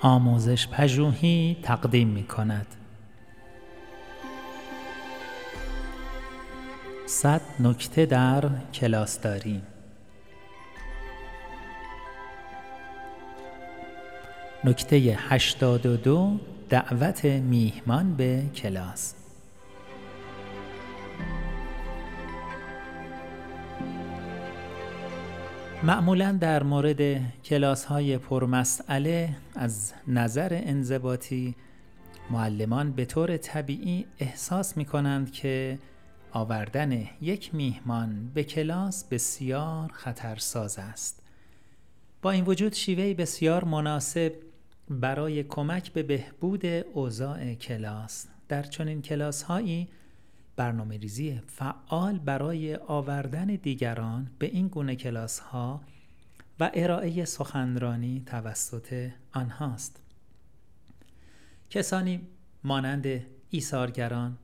آموزش پژوهی تقدیم می کند. صد نکته در کلاس داریم. نکته 82 دعوت میهمان به کلاس معمولا در مورد کلاس های پرمسئله از نظر انضباطی معلمان به طور طبیعی احساس می کنند که آوردن یک میهمان به کلاس بسیار خطرساز است. با این وجود شیوهی بسیار مناسب برای کمک به بهبود اوضاع کلاس. در چنین کلاس هایی برنامه ریزی فعال برای آوردن دیگران به این گونه کلاس ها و ارائه سخنرانی توسط آنهاست. کسانی مانند ایثارگران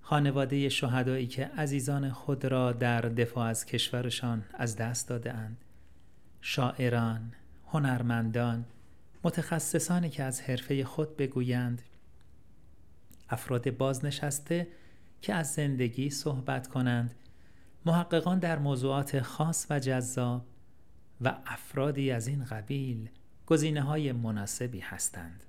خانواده شهدایی که عزیزان خود را در دفاع از کشورشان از دست داده اند شاعران، هنرمندان، متخصصانی که از حرفه خود بگویند افراد بازنشسته که از زندگی صحبت کنند. محققان در موضوعات خاص و جذاب و افرادی از این قبیل گزینه های مناسبی هستند.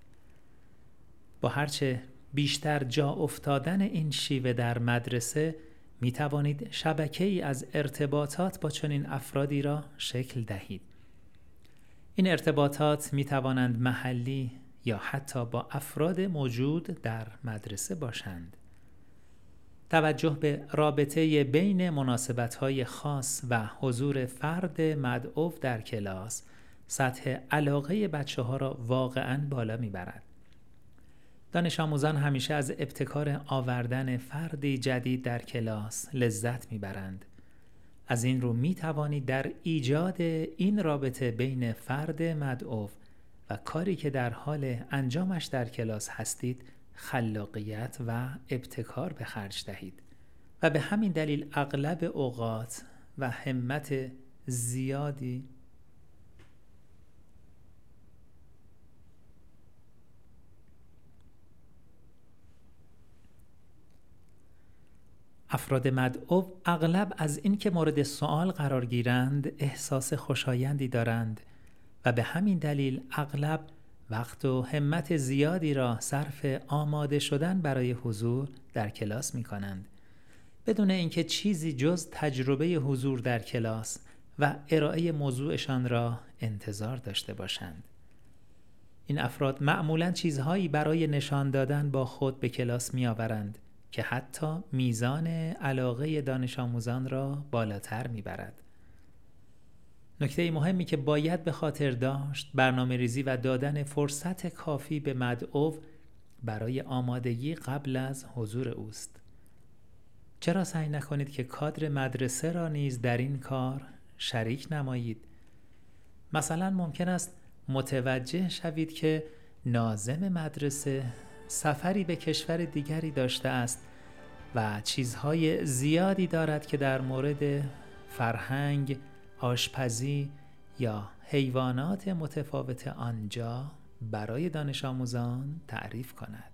با هرچه بیشتر جا افتادن این شیوه در مدرسه می توانید شبکه ای از ارتباطات با چنین افرادی را شکل دهید. این ارتباطات می توانند محلی یا حتی با افراد موجود در مدرسه باشند. توجه به رابطه بین مناسبت‌های خاص و حضور فرد مدعو در کلاس سطح علاقه بچه ها را واقعا بالا می‌برد. دانش آموزان همیشه از ابتکار آوردن فردی جدید در کلاس لذت می‌برند. از این رو می توانید در ایجاد این رابطه بین فرد مدعو و کاری که در حال انجامش در کلاس هستید خلاقیت و ابتکار به خرج دهید و به همین دلیل اغلب اوقات و همت زیادی افراد مدعو اغلب از اینکه مورد سوال قرار گیرند احساس خوشایندی دارند و به همین دلیل اغلب وقت و همت زیادی را صرف آماده شدن برای حضور در کلاس می کنند بدون اینکه چیزی جز تجربه حضور در کلاس و ارائه موضوعشان را انتظار داشته باشند این افراد معمولا چیزهایی برای نشان دادن با خود به کلاس می آورند که حتی میزان علاقه دانش آموزان را بالاتر می برد. نکته مهمی که باید به خاطر داشت برنامه ریزی و دادن فرصت کافی به مدعو برای آمادگی قبل از حضور اوست. چرا سعی نکنید که کادر مدرسه را نیز در این کار شریک نمایید؟ مثلا ممکن است متوجه شوید که نازم مدرسه سفری به کشور دیگری داشته است و چیزهای زیادی دارد که در مورد فرهنگ آشپزی یا حیوانات متفاوت آنجا برای دانش آموزان تعریف کند.